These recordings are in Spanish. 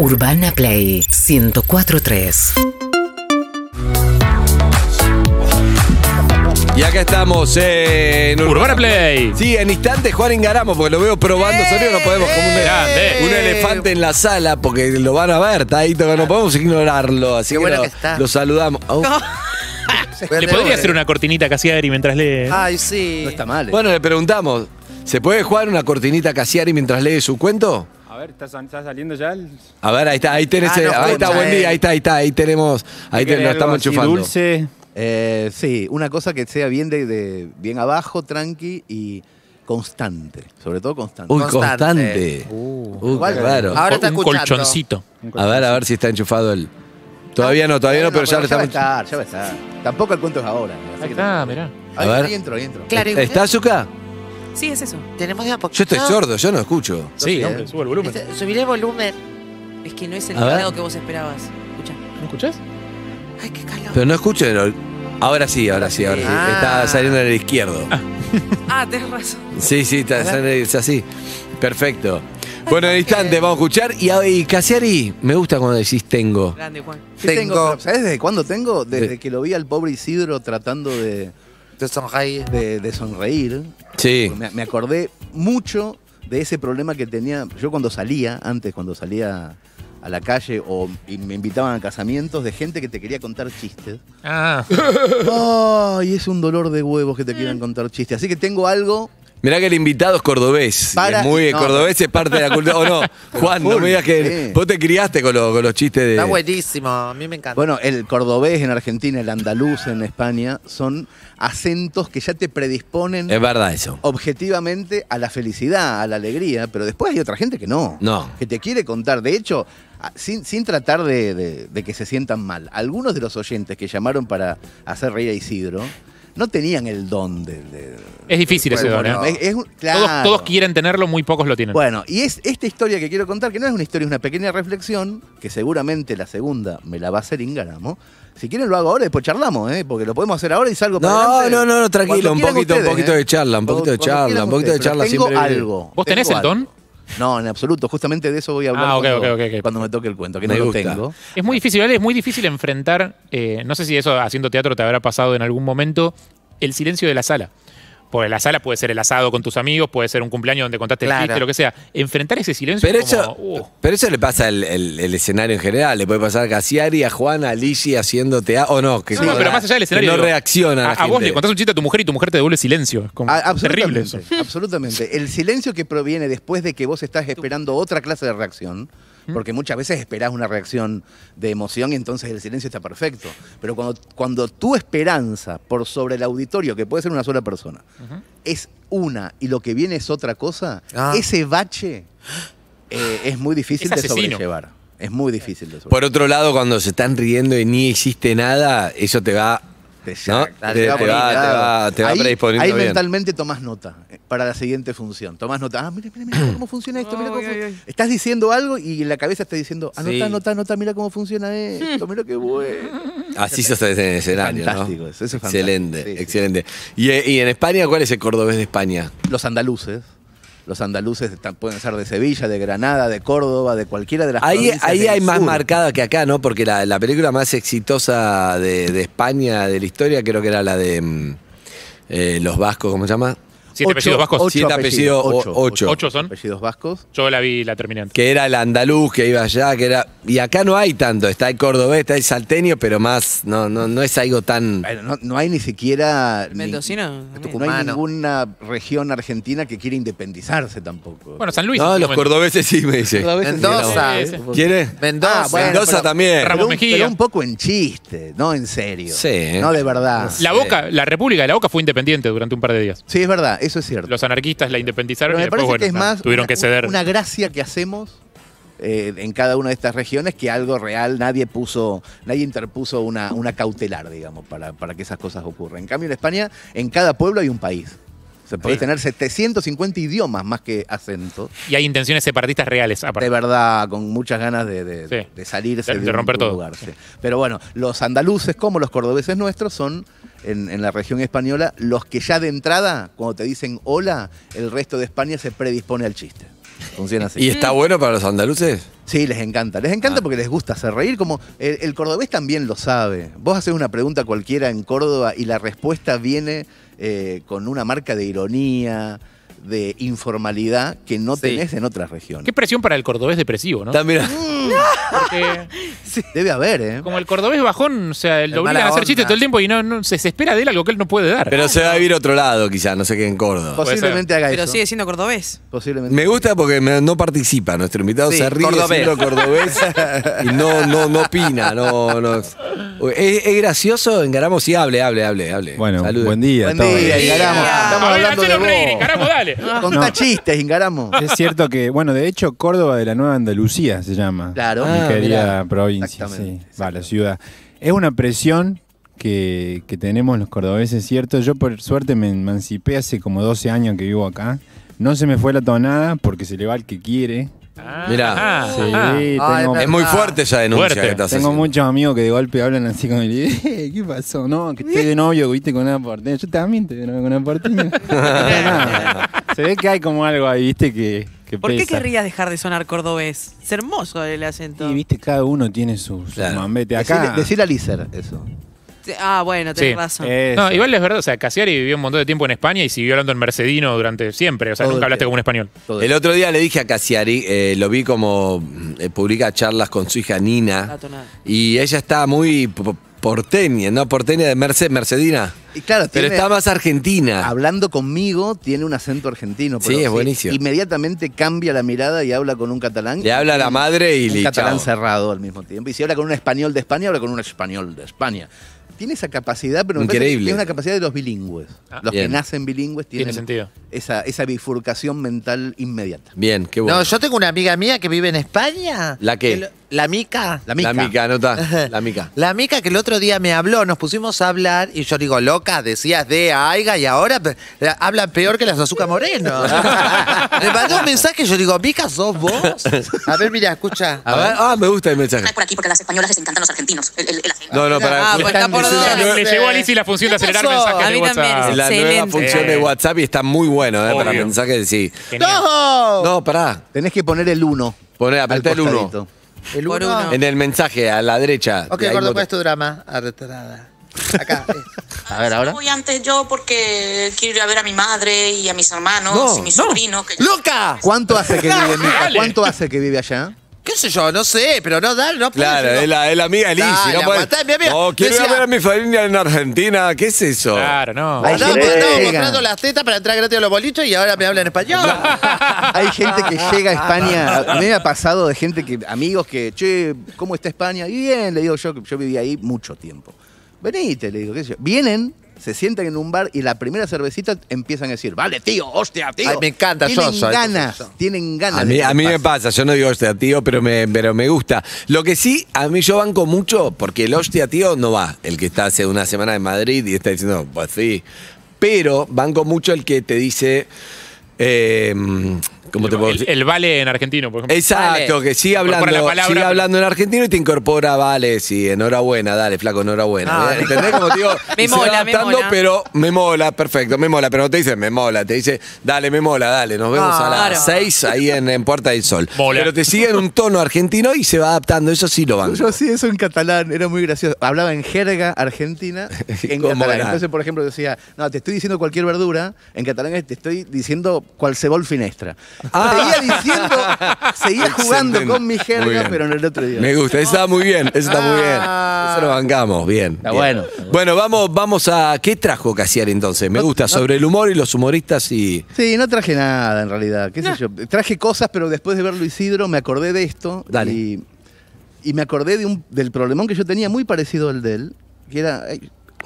Urbana Play 1043. Y acá estamos en Urbana Play. Sí, en instantes Juan Ingaramo, porque lo veo probando sonido, no podemos como un, Grande. un elefante en la sala, porque lo van a ver, está ahí, no podemos ignorarlo. Así Qué que, bueno lo, que está. lo saludamos. Oh. ¿Le podría hacer una cortinita Casiari mientras lee? Ay, sí. No está mal. eh. Bueno, le preguntamos, ¿se puede jugar una cortinita Casiari mientras lee su cuento? A ver, ¿está, sal- está saliendo ya el... A ver, ahí está, ahí tenés, Ah, no eh, ahí está, buen eh. día, ahí está, ahí está, ahí tenemos, ahí te, ¿Quiere lo estamos enchufando. dulce? Eh, sí, una cosa que sea bien de, de- bien abajo, tranqui y constante. Sobre todo constante. Uy, Constante. constante. Uy, ¿Cuál? qué raro. Ahora está un colchoncito. A ver, a ver si está enchufado el. Todavía no, todavía no, pero ya lo va a estamos. estar, ya va a estar. Tampoco el cuento es ahora. así Ahí que- está, mirá. A Ahí, ver. ahí entro, ahí entro. Claro, ¿Está Azúcar? Sí, es eso. Tenemos de a poquito. Yo estoy sordo, yo no escucho. Sí, hombre, sube el volumen. Este, Subiré el volumen. Es que no es el A ver. torneo que vos esperabas. Escucha. ¿Me escuchás? Ay, qué calor. Pero no escucho. el- Ahora sí, ahora sí, ahora sí. Ah. Está saliendo en el izquierdo. Ah, tenés razón. Sí, sí, está saliendo es así. Perfecto. Bueno, en instante vamos a escuchar. Y, y Casiari, me gusta cuando decís tengo. Grande, Juan. ¿Qué tengo? Tengo- ¿Sabes desde cuándo tengo? Desde De- que lo vi al pobre Isidro tratando de, Te sonreí. de- de sonreír. Sí. Me, me acordé mucho de ese problema que tenía yo cuando salía, antes cuando salía a la calle o y me invitaban a casamientos de gente que te quería contar chistes. Ah, Ay, es un dolor de huevos que te quieran contar chistes. Así que tengo algo. Mirá que el invitado es cordobés. y Para- es muy no, cordobés es parte de la cultura. ¿O no? Juan, no me digas que Sí. vos te criaste con, los- con los chistes de. Está buenísimo. A mí me encanta. Bueno, el cordobés en Argentina, el andaluz en España, son acentos que ya te predisponen Es verdad eso. objetivamente a la felicidad, a la alegría, pero después hay otra gente que no. No. Que te quiere contar. De hecho, a- sin, sin tratar de, de- de que se sientan mal, algunos de los oyentes que llamaron para hacer reír a Isidro no tenían el don de. de- es difícil ese don, ¿eh? es- es un- Todos, claro. todos quieren tenerlo, muy pocos lo tienen. Bueno, y es esta historia que quiero contar, que no es una historia, es una pequeña reflexión, que seguramente la segunda me la va a hacer Ingaramo. Si quieren lo hago ahora y después charlamos, ¿eh? porque lo podemos hacer ahora y salgo para No, adelante. no, no, no, tranquilo, Cuando un quieran poquito, un ustedes, poquito ¿eh? de charla, un poquito de Cuando charla, quieran un poquito de ustedes, charla pero Tengo siempre algo. ¿Vos tenés tengo el don? No, en absoluto. Justamente de eso voy a hablar Ah, cuando, me toque el cuento, que Me no lo gusta. tengo. Es muy difícil, ¿vale? Es muy difícil enfrentar, eh, no sé si eso haciendo teatro te habrá pasado en algún momento, el silencio de la sala. Porque la sala puede ser el asado con tus amigos, puede ser un cumpleaños donde contaste el chiste, lo que sea. Enfrentar ese silencio Pero es como, eso, uh, pero eso le pasa al el, el escenario en general. Le puede pasar a Casiari, a Juan, a Lizzie haciendo teatro. O no, que, No, no, pero más allá del escenario. no digo, reacciona. A, la a vos le contás un chiste a tu mujer y tu mujer te devuelve silencio. Es como A- terrible eso. absolutamente. El silencio que proviene después de que vos estás esperando otra clase de reacción, porque muchas veces esperás una reacción de emoción y entonces el silencio está perfecto. Pero cuando, cuando tu esperanza por sobre el auditorio, que puede ser una sola persona, es una y lo que viene es otra cosa, Ah. ese bache eh, es muy difícil Es de sobrellevar. Es muy difícil de sobrellevar. Por otro lado, cuando se están riendo y ni hiciste nada, eso te va. Te, ¿no? saca, Te- te va- te va- te va ahí, predisponiendo ahí bien. mentalmente tomás nota para la siguiente función. Tomás nota. Ah, mira, mira, mira cómo funciona esto. Mira cómo Ay, ay. Estás diciendo algo y en la cabeza estás diciendo, anota, Sí. anota, anota, mira cómo funciona esto. Mira qué bueno. Así sos en el escenario, Fantástico, ¿no? eso, eso es excelente, fantástico. Sí. excelente. ¿Y, eh, y en España cuál es el cordobés de España? Los andaluces. Los andaluces están- pueden ser de Sevilla, de Granada, de Córdoba, de cualquiera de las Ahí, provincias ahí hay más marcada que acá, ¿no? Porque la, la película más exitosa de, de España, de la historia, creo que era la de mm, eh, Los Vascos, ¿cómo se llama? Siete apellidos vascos. ocho Siete apellidos, ocho. Ocho son. apellidos vascos. Yo la vi, la terminé antes. Que era el andaluz que iba allá, que era. Y acá no hay tanto, está el cordobés, está el salteño, pero más, no, no, no es algo tan. Bueno, no, no hay ni siquiera. ni- Mendocino. No hay Tucumano. ninguna región argentina que quiera independizarse tampoco. Bueno, San Luis. No, en los cordobeses sí me dice. Mendoza. ¿Quiere? Mendoza. Ah, bueno, Mendoza pero- también. Ramos pero, un, Mejía. pero un poco en chiste, no en serio. Sí, ¿eh? No de verdad. La Boca, la República de la Boca fue independiente durante un par de días. Sí, es verdad, eso es cierto. Los anarquistas la independizaron Pero y me después, parece bueno, que es más tuvieron una, que ceder. una gracia que hacemos eh, en cada una de estas regiones que algo real, nadie puso, nadie interpuso una, una cautelar, digamos, para, para que esas cosas ocurran. En cambio, en España, en cada pueblo hay un país. Se puede Sí. tener 750 idiomas más que acentos. Y hay intenciones separatistas reales, De aparte. verdad, con muchas ganas de, de- Sí. de salirse De- de, de un romper todo. lugar. sí. Pero bueno, los andaluces como los cordobeses nuestros son, en, en la región española, los que ya de entrada, cuando te dicen hola, el resto de España se predispone al chiste. Funciona así. ¿Y está bueno para los andaluces? Sí, les encanta. Les encanta Ah. porque les gusta hacer reír, como el, el cordobés también lo sabe. Vos haces una pregunta cualquiera en Córdoba y la respuesta viene eh, con una marca de ironía, de informalidad que no Sí. tenés en otras regiones. Qué presión para el cordobés depresivo, ¿no? Mira, Porque Debe haber, ¿eh? como el cordobés bajón, o sea, El obligan a hacer chistes todo el tiempo y no, no se, espera de él algo que él no puede dar. pero se va a vivir a otro lado, quizás, no sé qué, en Córdoba. Posiblemente haga Pero eso. sigue siendo cordobés. Posiblemente. Me gusta porque me- no participa. Nuestro invitado Sí, se ríe cordobés. siendo cordobés y no, no, no opina. No, no. ¿Es, es gracioso? Engaramos sí, hable, hable, hable, hable. Bueno, Salude. buen día. Buen día, Ingaramo. día. Estamos hablando de reír, vos. encaramos, dale. Contá No. chistes, Ingaramo. Es cierto que, bueno, de hecho, Córdoba de la Nueva Andalucía se llama. Claro. Mi Ah, querida mirá. provincia, sí. Va, la ciudad. Es una presión que, que tenemos los cordobeses, ¿cierto? Yo, por suerte, me emancipé hace como 12 años que vivo acá. No se me fue la tonada porque se le va el que quiere. Mirá. Ah, Sí, ah. tengo, Es muy fuerte esa denuncia Fuerte. que estás tengo haciendo. muchos amigos que de golpe hablan así como, "Eh, ¿qué pasó? No, que estoy de novio, viste, con una porteña. Yo también estoy de novio con una porteña. Se ve que hay como algo ahí, viste, que, que ¿Por qué pesa. querrías dejar de sonar cordobés? Es hermoso el acento. Y viste, cada uno tiene su, su Claro. mambete. Acá. Decile a Lícer eso. Ah, bueno, tenés Sí. razón. Eso. No, igual es verdad, o sea, Casiari vivió un montón de tiempo en España y siguió hablando en mercedino durante siempre, o sea, Todo nunca hablaste tiempo. como un español. Todo El otro día le dije a Cassiari, eh, lo vi como eh, publica charlas con su hija Nina. Y ella está muy porteña, ¿no? Porteña de Merced, Mercedina. Y claro, Pero tiene- está más argentina. Hablando conmigo tiene un acento argentino. Sí, pero es buenísimo. Inmediatamente cambia la mirada y habla con un catalán. Le habla a la madre y un le catalán chao. cerrado al mismo tiempo. Y si habla con un español de España, habla con un español de España. Tiene esa capacidad, pero me Increíble. que es una capacidad de los bilingües. Ah, los bien. que nacen bilingües Tiene tienen sentido. esa, esa bifurcación mental inmediata. Bien, qué bueno. No, yo tengo una amiga mía que vive en España. ¿La qué? Que lo- La Mica. La mica. La mica, anota. La mica. La mica que el otro día me habló, nos pusimos a hablar y yo digo, loca, decías de Aiga y ahora pe- hablan peor que las de Azúcar Moreno. me mandó un mensaje y yo digo, Mica, ¿sos vos? A ver, mira, escucha. A ver, ah, me gusta el mensaje. por aquí porque a las españolas les encantan los argentinos. El, el- el. No, no, para. Ah, pues está por dos. Le, nueva- le llegó a Lizzy la función de ¿Qué acelerar pasó? mensajes A de mí también, WhatsApp. es la nueva Excelente. función de WhatsApp y está muy bueno, ¿eh? Para mensajes, sí. Genial. ¡No! No, pará. Tenés que poner el 1. Poné, apretá el 1. El Por uno. uno. En el mensaje, a la derecha. Ok, ahí gordo. ¿cuál es tu drama? Arretrada. Acá. eh. A ver, ahora. Voy antes yo porque quiero ir a ver a mi madre y a mis hermanos No, y mi no. sobrino. Que ¡Loca! ¿Cuánto hace que vive Mica? Dale. ¿Cuánto hace que vive allá? ¿Qué sé yo? No sé, pero no, dale, no puede Claro, no. es la, es la amiga Lizzy. Dale, no, puede- aguantá, mi amiga. no, quiero ir a Decía- ver a mi familia en Argentina. ¿Qué es eso? Claro, no. Ay, que llega. mostrando las tetas para entrar gratis a los bolichos y ahora me hablan español. Hay gente que llega a España. A mí me ha pasado de gente que, amigos que, che, ¿cómo está España? Y bien, le digo yo, que yo viví ahí mucho tiempo. Venite, le digo, qué sé yo. Vienen, se sientan en un bar y la primera cervecita empiezan a decir, vale, tío, hostia, tío. Ay, me encanta, yo Tienen ganas, tienen ganas. A de mí, a mí me pasa, yo no digo hostia tío, pero me, pero me gusta. Lo que sí, a mí yo banco mucho, porque el hostia tío no va, el que está hace una semana en Madrid y está diciendo, pues sí. Pero banco mucho el que te dice, eh, ¿cómo te puedo El, decir? el vale en argentino, por ejemplo. Exacto, Vale. que sigue hablando, la palabra, sigue pero- hablando en argentino y te incorpora, vale, sí, enhorabuena, dale, flaco, enhorabuena. Ah, ¿Entendés? Como te digo, Me y se va mola, me adaptando, mola. pero me mola, perfecto, me mola. Pero no te dice me mola, te dice, dale, me mola, dale, nos vemos Ah, a las claro. seis ahí en, en Puerta del Sol. Mola. Pero te sigue en un tono argentino y se va adaptando, eso sí lo banco. Yo sí, eso en catalán, era muy gracioso. Hablaba en jerga argentina en ¿Cómo catalán. era? Entonces, por ejemplo, decía, no, te estoy diciendo cualquier verdura, en catalán te estoy diciendo qualsevol finestra. Ah. Seguía diciendo, seguía jugando Excelente. con mi jerga, pero en el otro idioma. Me gusta, eso está muy bien, eso está muy bien. Ah. Eso lo bancamos, bien. Está bien. bueno. Bueno, vamos, vamos a. ¿Qué trajo Casiari entonces? Me gusta, sobre el humor y los humoristas y. Sí, no traje nada en realidad, qué sé yo. Traje cosas, pero después de verlo Isidro me acordé de esto. Dale. Y, y me acordé de un, del problemón que yo tenía muy parecido al de él, que era...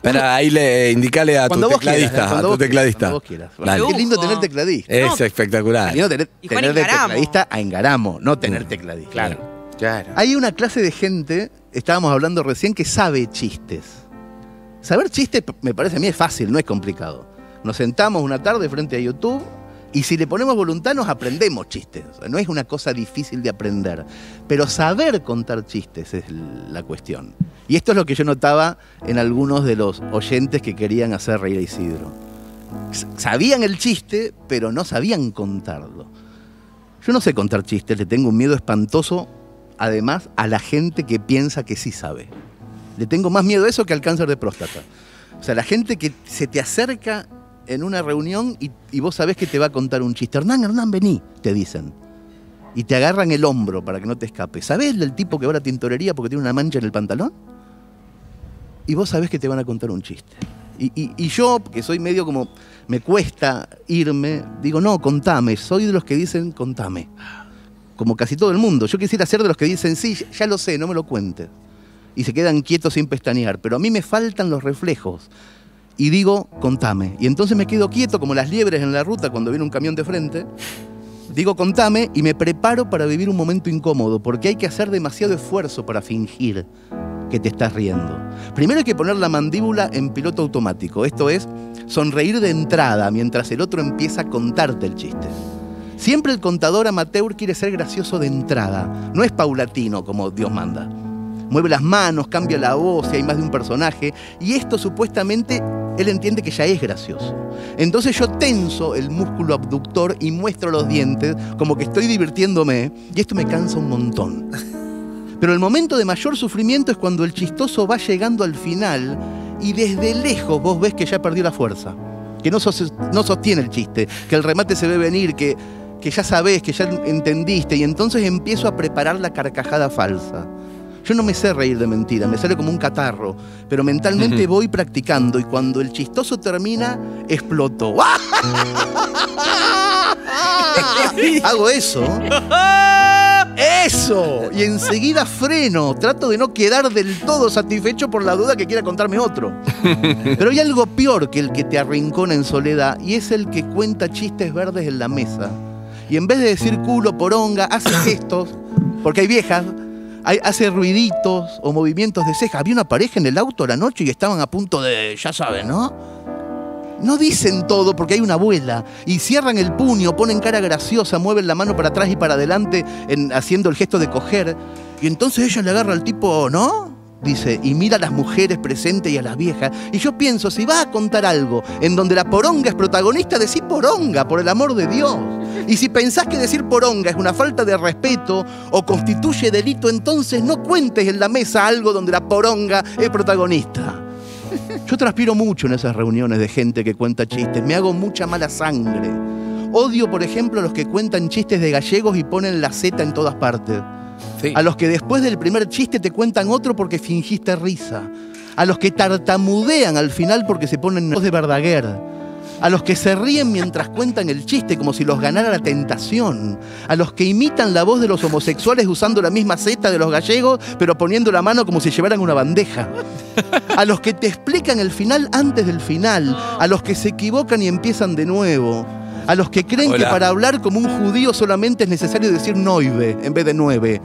Espera, ahí le indicale a tu cuando vos tecladista, quieras, a cuando tu vos tecladista. cuando vos quieras. Qué lindo tener tecladista. Es espectacular. Lindo tener, Y Juan tener de tecladista a Engaramo, no tener tecladista. Claro. Claro. Hay una clase de gente, estábamos hablando recién, que sabe chistes. Saber chistes me parece a mí es fácil, no es complicado. Nos sentamos una tarde frente a YouTube y si le ponemos voluntad nos aprendemos chistes. No es una cosa difícil de aprender. Pero saber contar chistes es la cuestión. Y esto es lo que yo notaba en algunos de los oyentes que querían hacer reír a Isidro. Sabían el chiste, pero no sabían contarlo. Yo no sé contar chistes, le tengo un miedo espantoso, además, a la gente que piensa que sí sabe. Le tengo más miedo a eso que al cáncer de próstata. O sea, la gente que se te acerca en una reunión y, y vos sabés que te va a contar un chiste. Hernán, Hernán, vení, te dicen. Y te agarran el hombro para que no te escape. ¿Sabés del tipo que va a la tintorería porque tiene una mancha en el pantalón? Y vos sabés que te van a contar un chiste. Y, y- y yo, que soy medio como, me cuesta irme, digo, no, contame. Soy de los que dicen, contame. Como casi todo el mundo. Yo quisiera ser de los que dicen, sí, ya lo sé, no me lo cuentes. Y se quedan quietos sin pestañear. Pero a mí me faltan los reflejos. Y digo, contame. Y entonces me quedo quieto como las liebres en la ruta cuando viene un camión de frente. Digo, contame y me preparo para vivir un momento incómodo, porque hay que hacer demasiado esfuerzo para fingir que te estás riendo. Primero hay que poner la mandíbula en piloto automático, esto es, sonreír de entrada mientras el otro empieza a contarte el chiste. Siempre el contador amateur quiere ser gracioso de entrada, no es paulatino como Dios manda. Mueve las manos, cambia la voz si hay más de un personaje, y esto supuestamente él entiende que ya es gracioso. Entonces yo tenso el músculo abductor y muestro los dientes como que estoy divirtiéndome, y esto me cansa un montón. Pero el momento de mayor sufrimiento es cuando el chistoso va llegando al final y desde lejos vos ves que ya perdió la fuerza, que no, sos- no sostiene el chiste, que el remate se ve venir, que, que ya sabés, que ya entendiste, y entonces empiezo a preparar la carcajada falsa. Yo no me sé reír de mentira, me sale como un catarro, pero mentalmente voy practicando y cuando el chistoso termina, exploto. Hago eso. ¡Eso! Y enseguida freno. Trato de no quedar del todo satisfecho por la duda que quiera contarme otro. Pero hay algo peor que el que te arrincona en soledad y es el que cuenta chistes verdes en la mesa. Y en vez de decir culo, poronga, hace gestos, porque hay viejas, hace ruiditos o movimientos de ceja. Había una pareja en el auto la noche y estaban a punto de, ya saben, ¿no? No dicen todo porque hay una abuela y cierran el puño, ponen cara graciosa, mueven la mano para atrás y para adelante en- haciendo el gesto de coger. Y entonces ella le agarra al tipo, ¿no? Dice, y mira a las mujeres presentes y a las viejas. Y yo pienso, si vas a contar algo en donde la poronga es protagonista, decí poronga, por el amor de Dios. Y si pensás que decir poronga es una falta de respeto o constituye delito, entonces no cuentes en la mesa algo donde la poronga es protagonista. Yo transpiro mucho en esas reuniones de gente que cuenta chistes, me hago mucha mala sangre. Odio, por ejemplo, a los que cuentan chistes de gallegos y ponen la Z en todas partes. A los que después del primer chiste te cuentan otro porque fingiste risa. A los que tartamudean al final porque se ponen voz de Verdaguer. A los que se ríen mientras cuentan el chiste como si los ganara la tentación. A los que imitan la voz de los homosexuales usando la misma Z de los gallegos, pero poniendo la mano como si llevaran una bandeja. A los que te explican el final antes del final. A los que se equivocan y empiezan de nuevo. A los que creen que para hablar como un judío solamente es necesario decir noive en vez de nueve.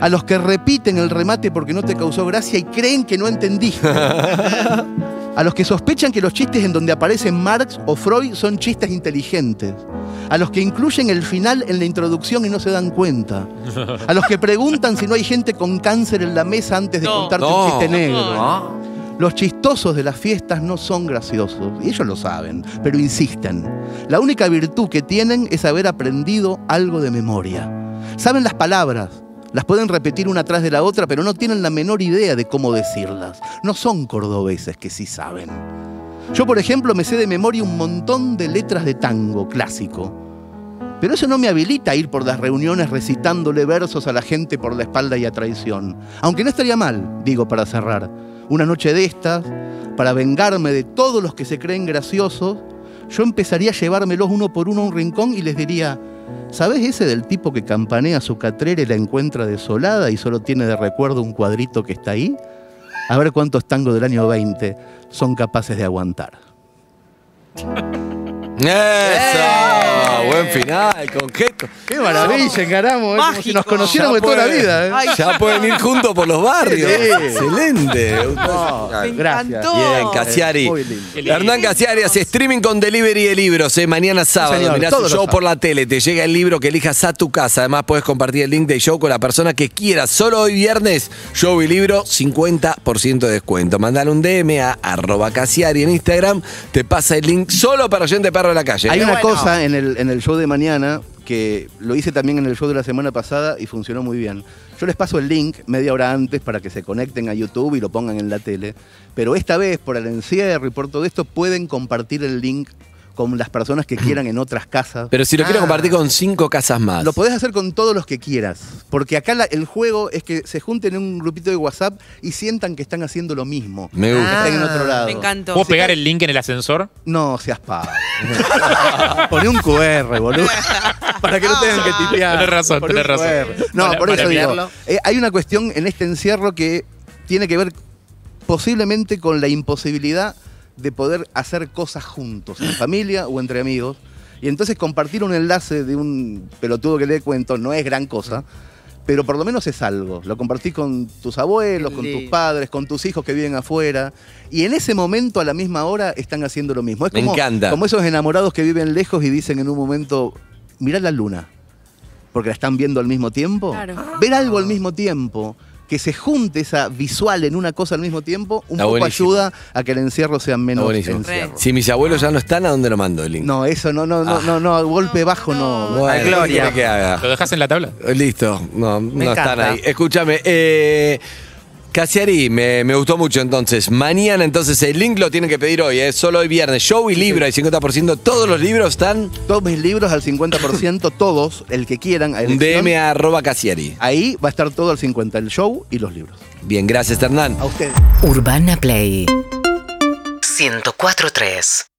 A los que repiten el remate porque no te causó gracia y creen que no entendiste. A los que sospechan que los chistes en donde aparecen Marx o Freud son chistes inteligentes. A los que incluyen el final en la introducción y no se dan cuenta. A los que preguntan si no hay gente con cáncer en la mesa antes de No. contarte No. un chiste negro. No. Los chistosos de las fiestas no son graciosos, y ellos lo saben, pero insisten. La única virtud que tienen es haber aprendido algo de memoria. Saben las palabras, las pueden repetir una tras de la otra, pero no tienen la menor idea de cómo decirlas. No son cordobeses que sí saben. Yo, por ejemplo, me sé de memoria un montón de letras de tango clásico. Pero eso no me habilita a ir por las reuniones recitándole versos a la gente por la espalda y a traición. Aunque no estaría mal, digo para cerrar. Una noche de estas, para vengarme de todos los que se creen graciosos, yo empezaría a llevármelos uno por uno a un rincón y les diría, ¿sabes ese del tipo que campanea su catrera y la encuentra desolada y solo tiene de recuerdo un cuadrito que está ahí? A ver cuántos tangos del año 20 son capaces de aguantar. ¡Eso! Buen final, con gesto. ¡Qué maravilla! Encaramos, ¿eh? como si Mágico. nos conociéramos de toda la vida. ¿eh? Ay, Ya pueden ir juntos por los barrios. Sí. Excelente. me Gracias. Bien, Casiari. Hernán Casiari hace streaming con delivery de libros. eh. Mañana sábado. señor, Mirás el show por la tele. Te llega el libro que elijas a tu casa. Además, puedes compartir el link del show con la persona que quieras. Solo hoy viernes, show y libro, 50% de descuento. Mandale un DM a arroba Casiari en Instagram. Te pasa el link solo para oyente perro de la calle. Hay una cosa en el, en el show de mañana que lo hice también en el show de la semana pasada y funcionó muy bien. Yo les paso el link media hora antes para que se conecten a YouTube y lo pongan en la tele. Pero esta vez, por el encierro y por todo esto, pueden compartir el link con las personas que quieran en otras casas. Pero si lo quiero Ah. compartir con cinco casas más. Lo podés hacer con todos los que quieras. Porque acá la- el juego es que se junten en un grupito de WhatsApp y sientan que están haciendo lo mismo. Me gusta. estén en otro lado. Me encantó. ¿Puedo pegar el link en el ascensor? No seas pavo. Poné un QR, boludo. Para que no tengan que tipear. Tenés razón, Poné tenés un razón. QR. No, Para- por para eso digo. enviarlo. eh, hay una cuestión en este encierro que tiene que ver posiblemente con la imposibilidad de poder hacer cosas juntos, en familia o entre amigos. Y entonces compartir un enlace de un pelotudo que le cuento no es gran cosa, pero por lo menos es algo. Lo compartís con tus abuelos, con tus padres, con tus hijos que viven afuera. Y en ese momento, a la misma hora, están haciendo lo mismo. Es Me como, encanta. como esos enamorados que viven lejos y dicen en un momento, mirá la luna, porque la están viendo al mismo tiempo. Claro. Ver algo al mismo tiempo, que se junte esa visual en una cosa al mismo tiempo, un Está poco buenísimo. ayuda a que el encierro sea menos buenísimo. encierro. Si mis abuelos ya no están, ¿a dónde lo mando el link? No, eso no, no, no, Ah. no, no, a golpe bajo no. Bueno, Gloria. ¿qué quiere que haga? ¿Lo dejas en la tabla? Listo, no, no están encanta. ahí. Escúchame, eh, Casiari, me, me gustó mucho entonces. Mañana entonces el link lo tienen que pedir hoy, es solo hoy viernes. Show y libro, hay 50%. Todos los libros están Todos mis libros al 50%, todos, el que quieran. a elección. DM a arroba Casiari. Ahí va a estar todo al 50, el show y los libros. Bien, gracias Hernán. A ustedes. Urbana Play 104.3